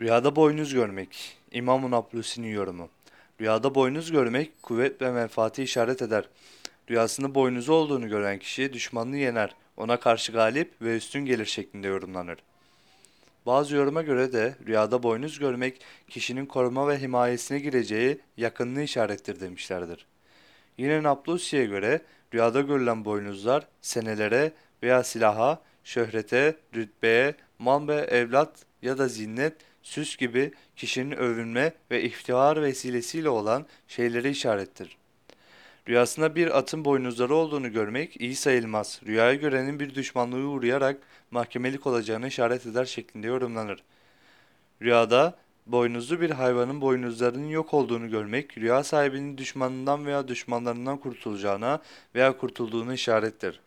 Rüyada boynuz görmek. İmam-ı yorumu. Rüyada boynuz görmek kuvvet ve menfaati işaret eder. Rüyasında boynuzu olduğunu gören kişi düşmanını yener, ona karşı galip ve üstün gelir şeklinde yorumlanır. Bazı yoruma göre de rüyada boynuz görmek kişinin koruma ve himayesine gireceği yakınlığı işarettir demişlerdir. Yine Nablusi'ye göre rüyada görülen boynuzlar senelere veya silaha, şöhrete, rütbeye, mal ve evlat ya da zinnet, süs gibi kişinin övünme ve iftihar vesilesiyle olan şeyleri işarettir. Rüyasında bir atın boynuzları olduğunu görmek iyi sayılmaz. Rüyaya görenin bir düşmanlığı uğrayarak mahkemelik olacağını işaret eder şeklinde yorumlanır. Rüyada boynuzlu bir hayvanın boynuzlarının yok olduğunu görmek, rüya sahibinin düşmanından veya düşmanlarından kurtulacağına veya kurtulduğunu işarettir.